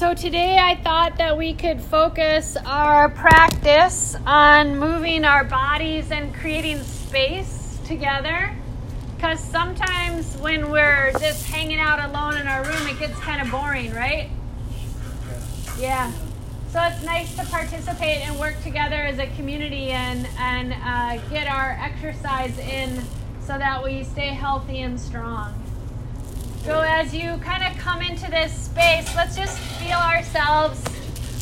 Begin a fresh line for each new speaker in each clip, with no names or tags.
So today I thought that we could focus our practice on moving our bodies and creating space together. Because sometimes when we're just hanging out alone in our room, it gets kind of boring, right? Yeah. So it's nice to participate and work together as a community and, and uh, get our exercise in so that we stay healthy and strong. So as you kind of come into this space, let's just feel ourselves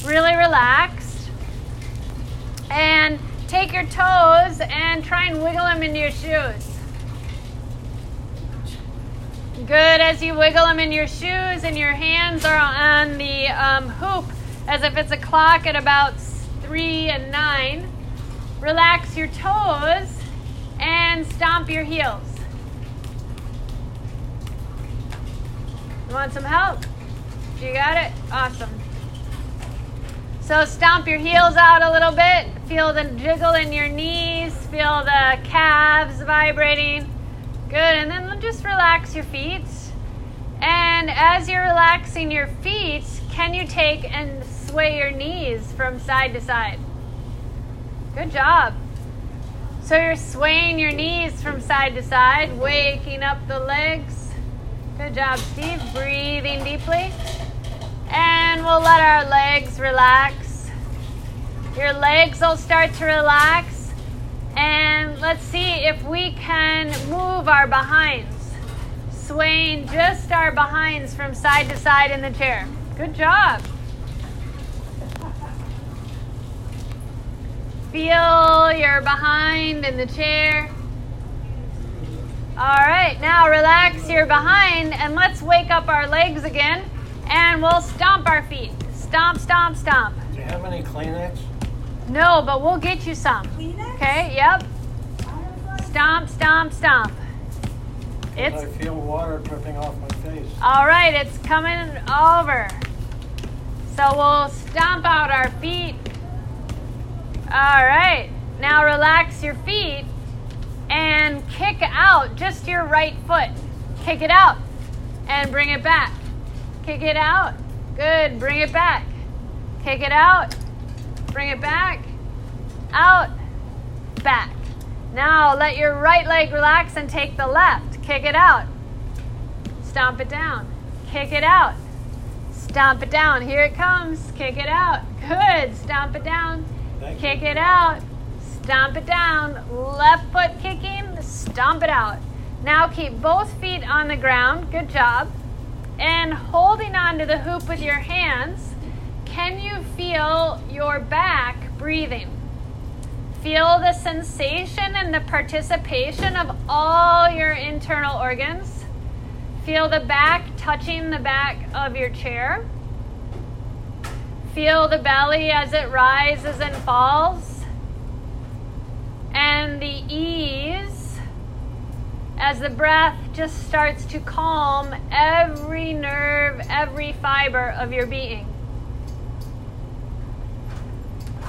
really relaxed. And take your toes and try and wiggle them into your shoes. Good as you wiggle them in your shoes and your hands are on the um, hoop as if it's a clock at about three and nine. Relax your toes and stomp your heels. You want some help? You got it? Awesome. So stomp your heels out a little bit. Feel the jiggle in your knees. Feel the calves vibrating. Good. And then just relax your feet. And as you're relaxing your feet, can you take and sway your knees from side to side? Good job. So you're swaying your knees from side to side, waking up the legs. Good job, Steve. Breathing deeply. And we'll let our legs relax. Your legs will start to relax. And let's see if we can move our behinds, swaying just our behinds from side to side in the chair. Good job. Feel your behind in the chair. All right, now relax your behind and let's wake up our legs again and we'll stomp our feet. Stomp, stomp, stomp.
Do you have any Kleenex?
No, but we'll get you some.
Kleenex?
Okay, yep. Stomp, stomp, stomp. It's
I feel water dripping off my face.
all right, it's coming over. So we'll stomp out our feet. All right, now relax your feet and kick out just your right foot. Kick it out and bring it back. Kick it out. Good. Bring it back. Kick it out. Bring it back. Out. Back. Now let your right leg relax and take the left. Kick it out. Stomp it down. Kick it out. Stomp it down. Here it comes. Kick it out. Good. Stomp it down. Kick it out. Stomp it down. Left foot kicking. Stomp it out. Now keep both feet on the ground. Good job. And holding on to the hoop with your hands, can you feel your back breathing? Feel the sensation and the participation of all your internal organs. Feel the back touching the back of your chair. Feel the belly as it rises and falls. The ease as the breath just starts to calm every nerve, every fiber of your being.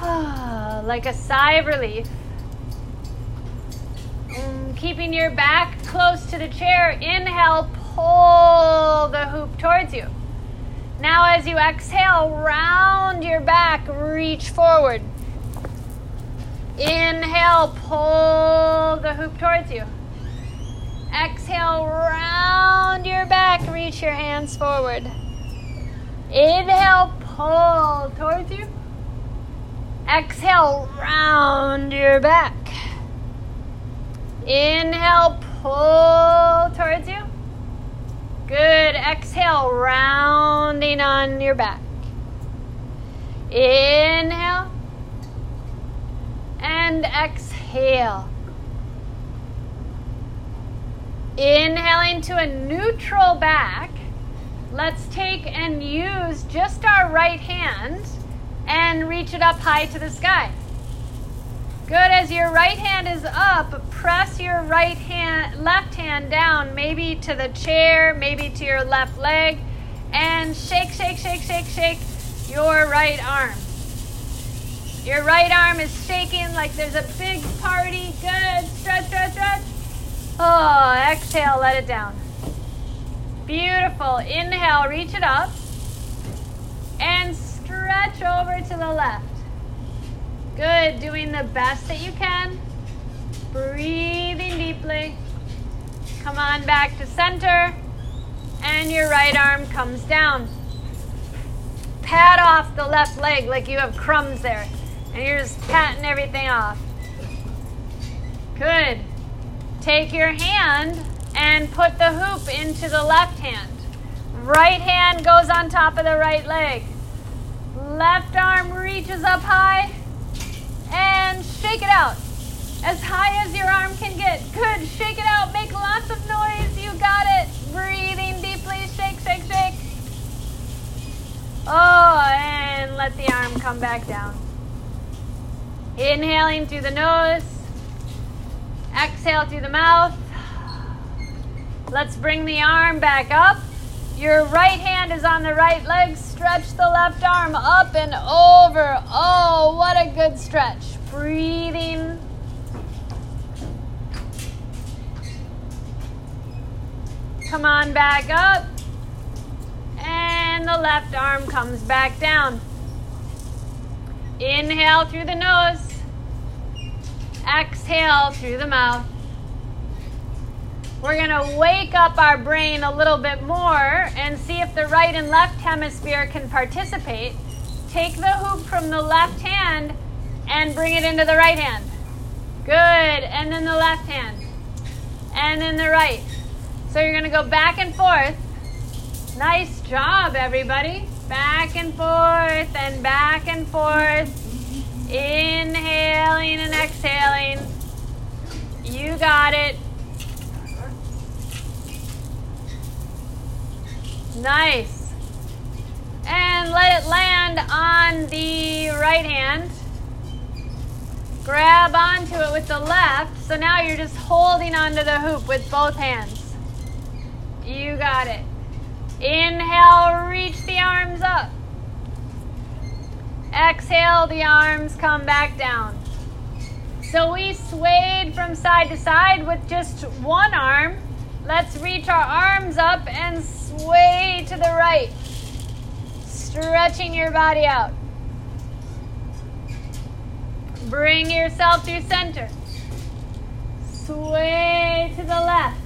like a sigh of relief. Mm, keeping your back close to the chair, inhale, pull the hoop towards you. Now, as you exhale, round your back, reach forward. Inhale, pull the hoop towards you. Exhale, round your back, reach your hands forward. Inhale, pull towards you. Exhale, round your back. Inhale, pull towards you. Good. Exhale, rounding on your back. Inhale and exhale. Inhaling to a neutral back. Let's take and use just our right hand and reach it up high to the sky. Good. As your right hand is up, press your right hand, left hand down, maybe to the chair, maybe to your left leg, and shake, shake, shake, shake, shake your right arm. Your right arm is shaking like there's a big party. Good. Stretch, stretch, stretch. Oh, exhale, let it down. Beautiful. Inhale, reach it up. And stretch over to the left. Good, doing the best that you can. Breathing deeply. Come on back to center. And your right arm comes down. Pat off the left leg like you have crumbs there. And you're just patting everything off. Good. Take your hand and put the hoop into the left hand. Right hand goes on top of the right leg. Left arm reaches up high and shake it out. As high as your arm can get. Good. Shake it out. Make lots of noise. You got it. Breathing deeply. Shake, shake, shake. Oh, and let the arm come back down. Inhaling through the nose. Exhale through the mouth. Let's bring the arm back up. Your right hand is on the right leg. Stretch the left arm up and over. Oh, what a good stretch. Breathing. Come on back up. And the left arm comes back down. Inhale through the nose. Exhale through the mouth. We're going to wake up our brain a little bit more and see if the right and left hemisphere can participate. Take the hoop from the left hand and bring it into the right hand. Good. And then the left hand. And then the right. So you're going to go back and forth. Nice job, everybody. Back and forth and back and forth. Inhaling and exhaling. You got it. Nice. And let it land on the right hand. Grab onto it with the left. So now you're just holding onto the hoop with both hands. You got it. Inhale, reach the arms up. Exhale, the arms come back down. So we swayed from side to side with just one arm. Let's reach our arms up and sway to the right, stretching your body out. Bring yourself through center. Sway to the left.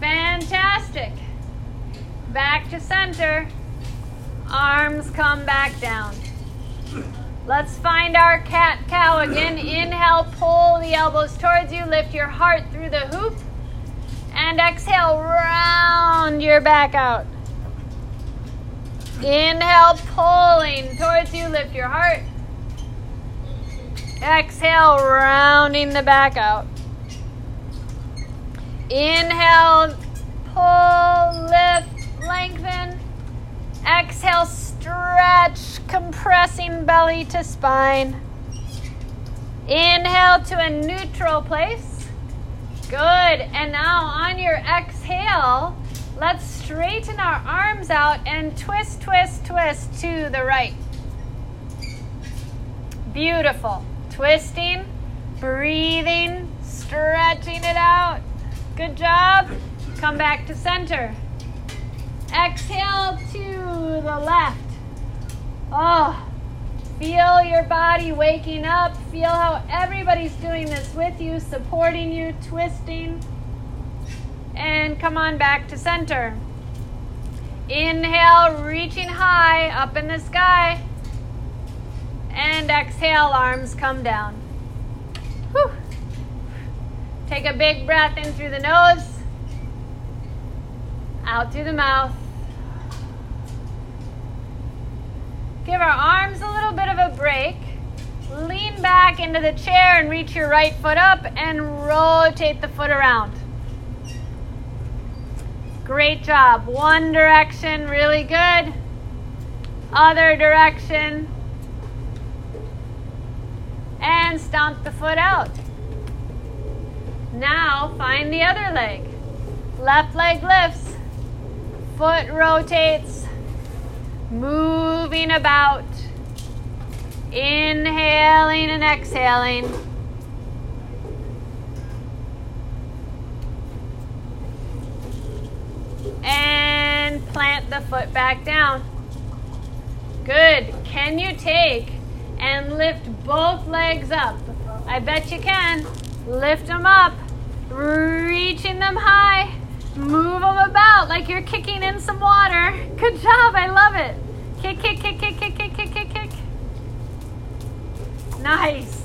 Fantastic. Back to center. Arms come back down. Let's find our cat cow again. Inhale, pull the elbows towards you. Lift your heart through the hoop. And exhale, round your back out. Inhale, pulling towards you. Lift your heart. Exhale, rounding the back out. Inhale, pull, lift, lengthen. Exhale, stretch, compressing belly to spine. Inhale to a neutral place. Good. And now on your exhale, let's straighten our arms out and twist, twist, twist to the right. Beautiful. Twisting, breathing, stretching it out. Good job. Come back to center. Exhale to the left. Oh, feel your body waking up. Feel how everybody's doing this with you, supporting you, twisting. And come on back to center. Inhale, reaching high up in the sky. And exhale, arms come down. Whew. Take a big breath in through the nose, out through the mouth. Give our arms a little bit of a break. Lean back into the chair and reach your right foot up and rotate the foot around. Great job. One direction, really good. Other direction. And stomp the foot out. Now find the other leg. Left leg lifts. Foot rotates. Moving about. Inhaling and exhaling. And plant the foot back down. Good. Can you take and lift both legs up? I bet you can. Lift them up, reaching them high. Move them about like you're kicking in some water. Good job. I love it. Kick, kick, kick, kick, kick, kick, kick, kick, kick. Nice.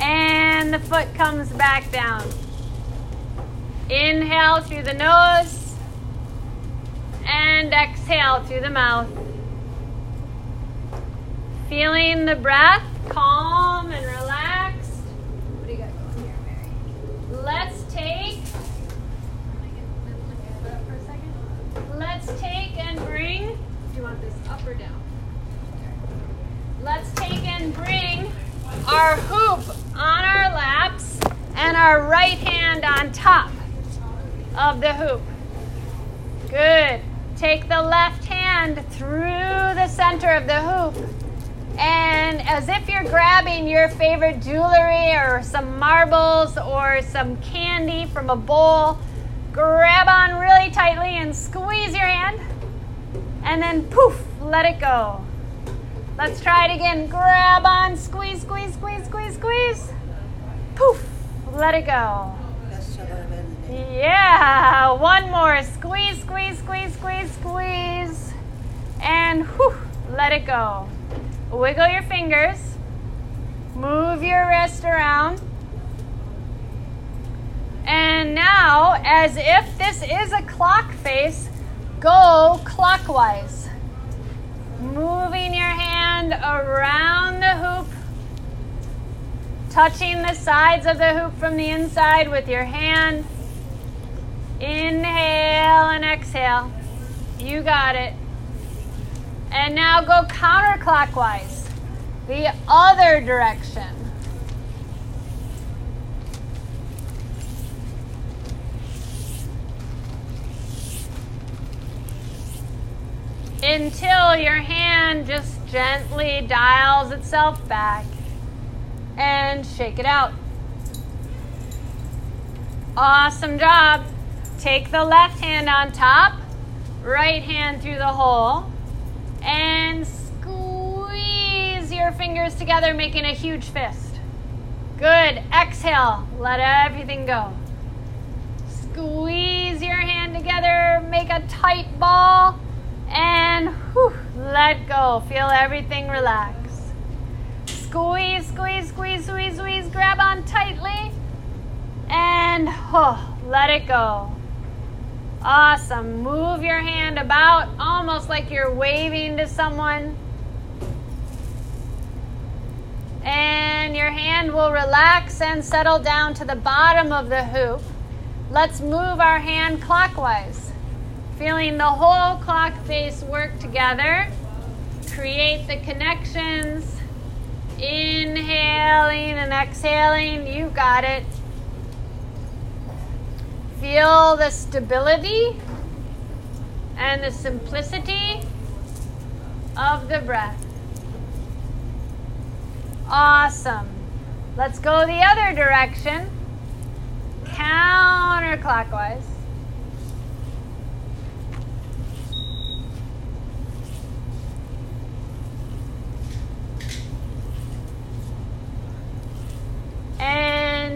And the foot comes back down. Inhale through the nose and exhale through the mouth. Feeling the breath calm and relaxed.
What do you got going here, Mary?
Let's take and bring
Do you want this up or down?
let's take and bring our hoop on our laps and our right hand on top of the hoop. Good. Take the left hand through the center of the hoop. And as if you're grabbing your favorite jewelry or some marbles or some candy from a bowl, grab on really tightly and squeeze your hand. And then poof, let it go. Let's try it again. Grab on, squeeze, squeeze, squeeze, squeeze, squeeze. Poof, let it go. Yeah, one more. Squeeze, squeeze, squeeze, squeeze, squeeze. And whew, let it go. Wiggle your fingers. Move your wrist around. And now, as if this is a clock face, go clockwise. Moving your hand around the hoop, touching the sides of the hoop from the inside with your hand. Inhale and exhale. You got it. And now go counterclockwise, the other direction. Until your hand just gently dials itself back and shake it out. Awesome job. Take the left hand on top, right hand through the hole, and squeeze your fingers together, making a huge fist. Good. Exhale. Let everything go. Squeeze your hand together, make a tight ball, and whew, let go. Feel everything relax. Squeeze, squeeze, squeeze, squeeze, squeeze. Grab on tightly, and oh, let it go. Awesome. Move your hand about almost like you're waving to someone. And your hand will relax and settle down to the bottom of the hoop. Let's move our hand clockwise. Feeling the whole clock face work together. Create the connections. Inhaling and exhaling. You got it. Feel the stability and the simplicity of the breath. Awesome. Let's go the other direction. Counterclockwise.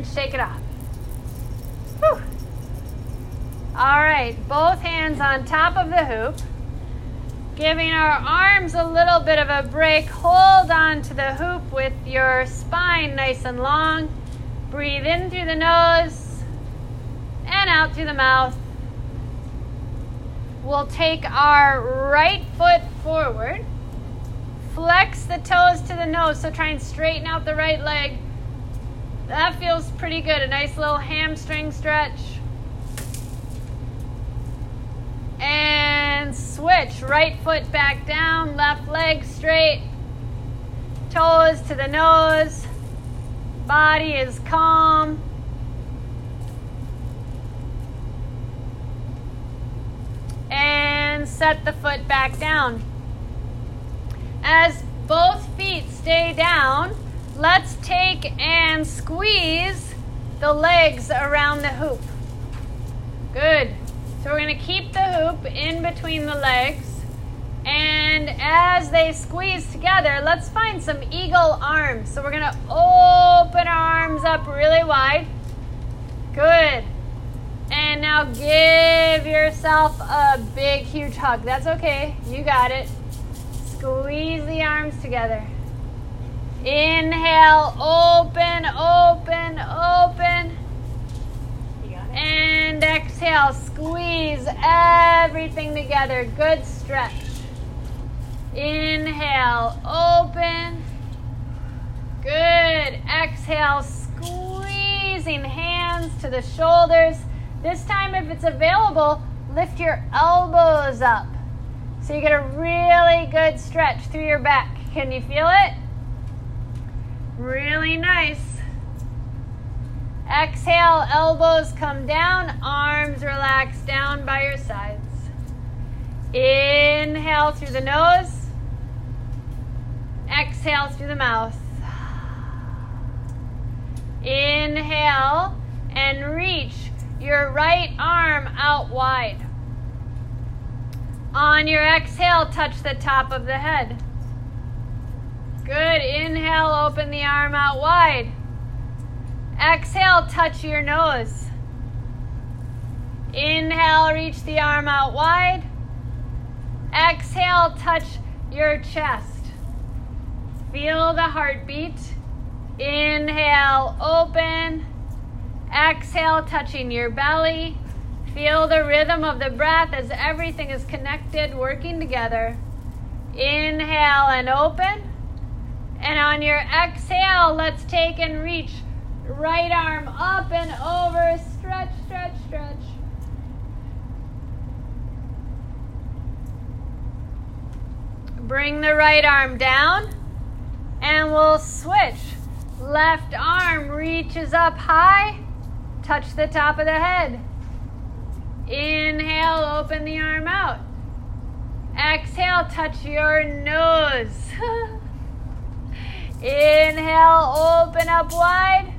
Shake it off. Whew. All right, both hands on top of the hoop. Giving our arms a little bit of a break. Hold on to the hoop with your spine nice and long. Breathe in through the nose and out through the mouth. We'll take our right foot forward. Flex the toes to the nose, so try and straighten out the right leg. That feels pretty good. A nice little hamstring stretch. And switch. Right foot back down, left leg straight. Toes to the nose. Body is calm. And set the foot back down. As both feet stay down, let's take and squeeze the legs around the hoop. Good. So we're going to keep the hoop in between the legs and as they squeeze together, let's find some eagle arms. So we're going to open arms up really wide. Good. And now give yourself a big, huge hug. That's okay. You got it. Squeeze the arms together. Inhale, open, open, open. And exhale, squeeze everything together. Good stretch. Inhale, open. Good. Exhale, squeezing hands to the shoulders. This time, if it's available, lift your elbows up. So you get a really good stretch through your back. Can you feel it? Really nice. Exhale, elbows come down, arms relax down by your sides. Inhale through the nose. Exhale through the mouth. Inhale and reach your right arm out wide. On your exhale, touch the top of the head. Good. Inhale, open the arm out wide. Exhale, touch your nose. Inhale, reach the arm out wide. Exhale, touch your chest. Feel the heartbeat. Inhale, open. Exhale, touching your belly. Feel the rhythm of the breath as everything is connected, working together. Inhale and open. And on your exhale, let's take and reach right arm up and over. Stretch, stretch, stretch. Bring the right arm down and we'll switch. Left arm reaches up high, touch the top of the head. Inhale, open the arm out. Exhale, touch your nose. Inhale, open up wide.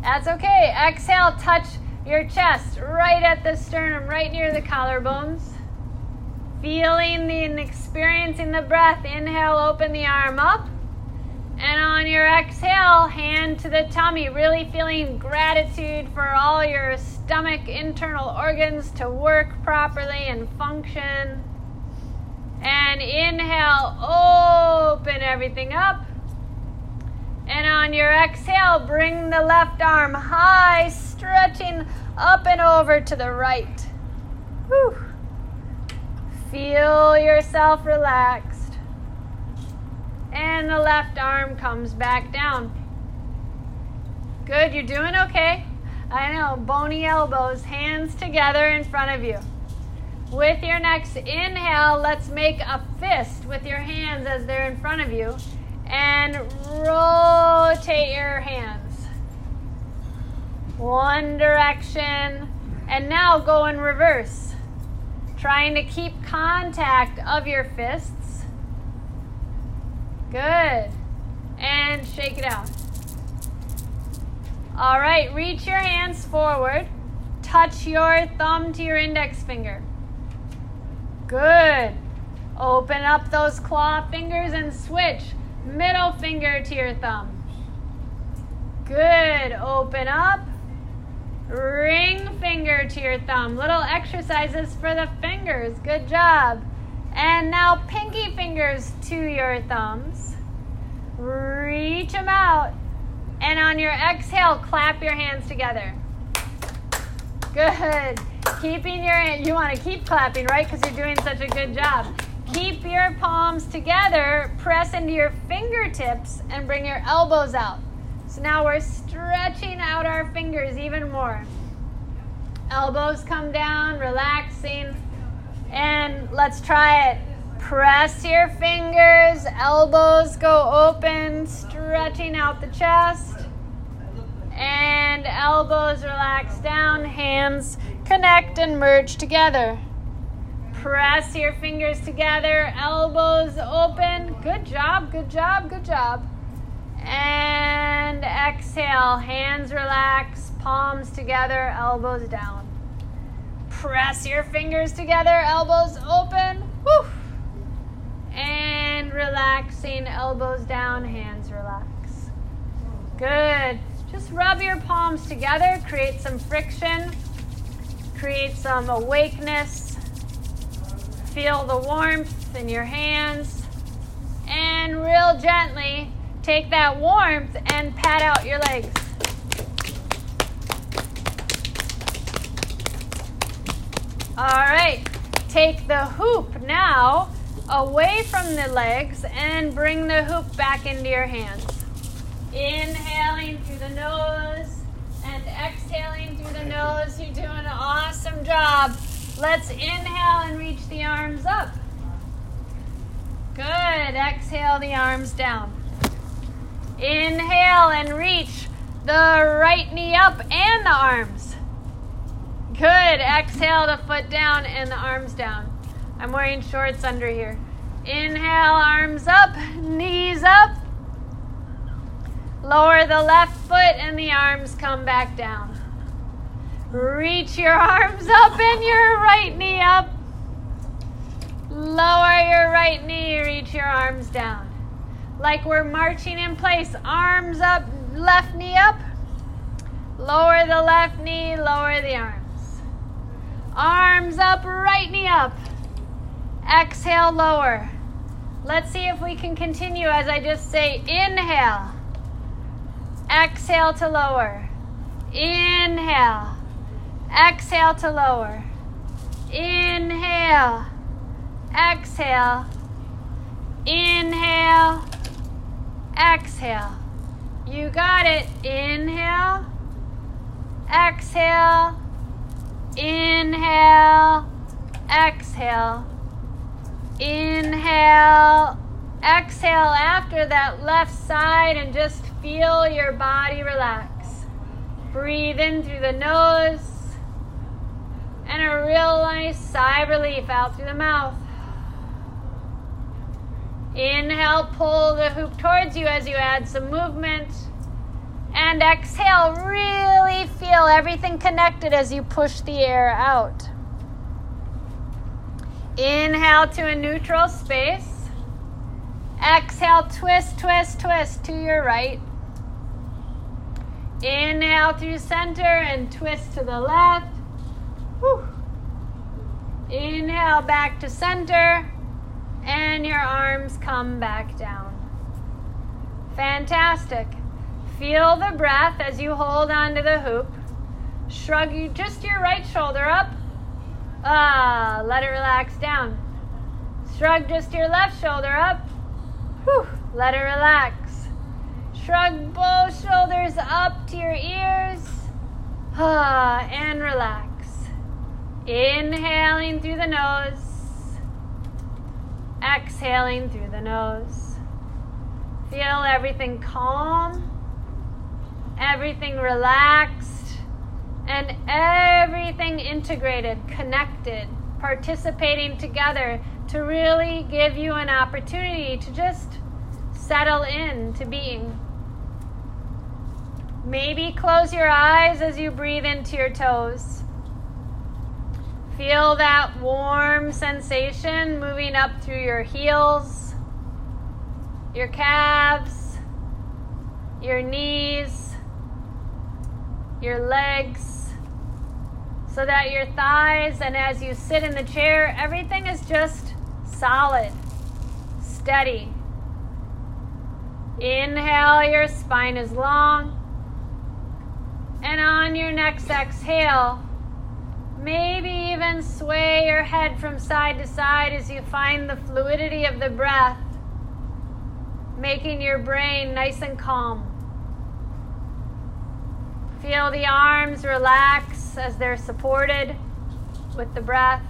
That's okay. Exhale, touch your chest right at the sternum, right near the collarbones. Feeling the and experiencing the breath. Inhale, open the arm up. And on your exhale, hand to the tummy, really feeling gratitude for all your stomach internal organs to work properly and function. And inhale, open everything up. And on your exhale, bring the left arm high, stretching up and over to the right. Whew. Feel yourself relaxed. And the left arm comes back down. Good, you're doing okay. I know, bony elbows, hands together in front of you. With your next inhale, let's make a fist with your hands as they're in front of you and rotate your hands. One direction, and now go in reverse, trying to keep contact of your fists. Good. And shake it out. All right, reach your hands forward. Touch your thumb to your index finger. Good. Open up those claw fingers and switch. Middle finger to your thumb. Good. Open up. Ring finger to your thumb. Little exercises for the fingers. Good job. And now pinky fingers to your thumbs. Reach them out. And on your exhale, clap your hands together. Good. Keeping your, you want to keep clapping, right? Because you're doing such a good job. Keep your palms together, press into your fingertips, and bring your elbows out. So now we're stretching out our fingers even more. Elbows come down, relaxing. And let's try it. Press your fingers, elbows go open, stretching out the chest. And elbows relax down, hands connect and merge together. Press your fingers together, elbows open. Good job, good job, good job. And exhale, hands relax, palms together, elbows down. Press your fingers together, elbows open. Woo. And relaxing, elbows down, hands relax. Good. Just rub your palms together, create some friction, create some awakeness. Feel the warmth in your hands, and real gently take that warmth and pat out your legs. All right, take the hoop now away from the legs and bring the hoop back into your hands. Inhaling through the nose and exhaling through the nose. You're doing an awesome job. Let's inhale and reach the arms up. Good. Exhale the arms down. Inhale and reach the right knee up and the arms. Good. Exhale the foot down and the arms down. I'm wearing shorts under here. Inhale, arms up, knees up. Lower the left foot and the arms come back down. Reach your arms up and your right knee up. Lower your right knee, reach your arms down. Like we're marching in place. Arms up, left knee up. Lower the left knee, lower the arms. Arms up, right knee up. Exhale, lower. Let's see if we can continue as I just say inhale. Exhale to lower. Inhale. Exhale to lower. Inhale. Exhale. Inhale. Exhale. You got it. Inhale. Exhale. Inhale, exhale. Inhale, exhale after that left side and just feel your body relax. Breathe in through the nose and a real nice sigh of relief out through the mouth. Inhale, pull the hoop towards you as you add some movement. And exhale, really feel everything connected as you push the air out. Inhale to a neutral space. Exhale, twist, twist, twist to your right. Inhale through center and twist to the left. Whew. Inhale back to center, and your arms come back down. Fantastic. Feel the breath as you hold onto the hoop. Shrug just your right shoulder up. Ah, let it relax down. Shrug just your left shoulder up. Whew, let it relax. Shrug both shoulders up to your ears. Ah, and relax. Inhaling through the nose. Exhaling through the nose. Feel everything calm everything relaxed, and everything integrated, connected, participating together to really give you an opportunity to just settle in to being. Maybe close your eyes as you breathe into your toes. Feel that warm sensation moving up through your heels, your calves, your knees your legs, so that your thighs, and as you sit in the chair, everything is just solid, steady. Inhale, your spine is long. And on your next exhale, maybe even sway your head from side to side as you find the fluidity of the breath, making your brain nice and calm. Feel the arms relax as they're supported with the breath.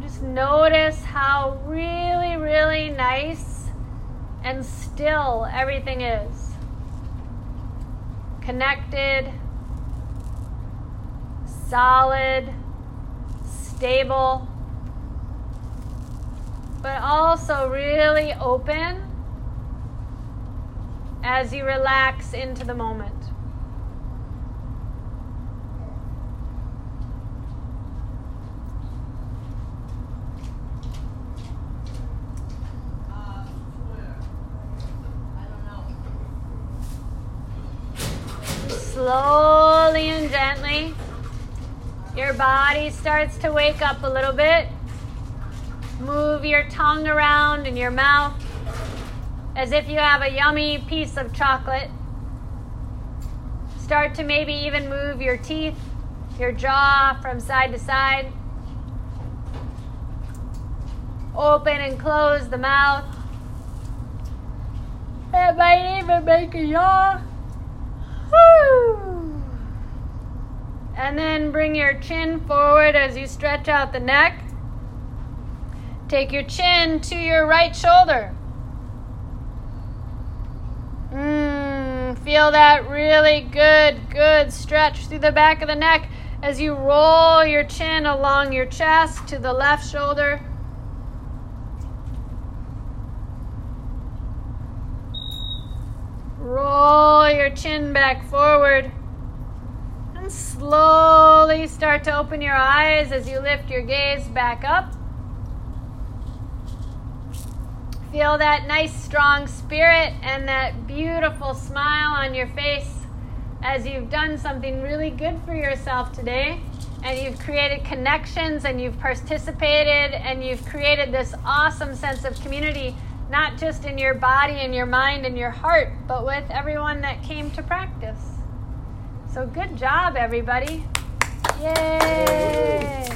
Just notice how really, really nice and still everything is. Connected, solid, stable, but also really open as you relax into the moment. Slowly and gently, your body starts to wake up a little bit. Move your tongue around in your mouth as if you have a yummy piece of chocolate. Start to maybe even move your teeth, your jaw from side to side. Open and close the mouth. It might even make a yawn. Woo. And then bring your chin forward as you stretch out the neck. Take your chin to your right shoulder. Mmm, feel that really good, good stretch through the back of the neck as you roll your chin along your chest to the left shoulder. Roll your chin back forward. Slowly start to open your eyes as you lift your gaze back up. Feel that nice, strong spirit and that beautiful smile on your face as you've done something really good for yourself today. And you've created connections and you've participated and you've created this awesome sense of community not just in your body and your mind and your heart, but with everyone that came to practice. So good job, everybody. Yay!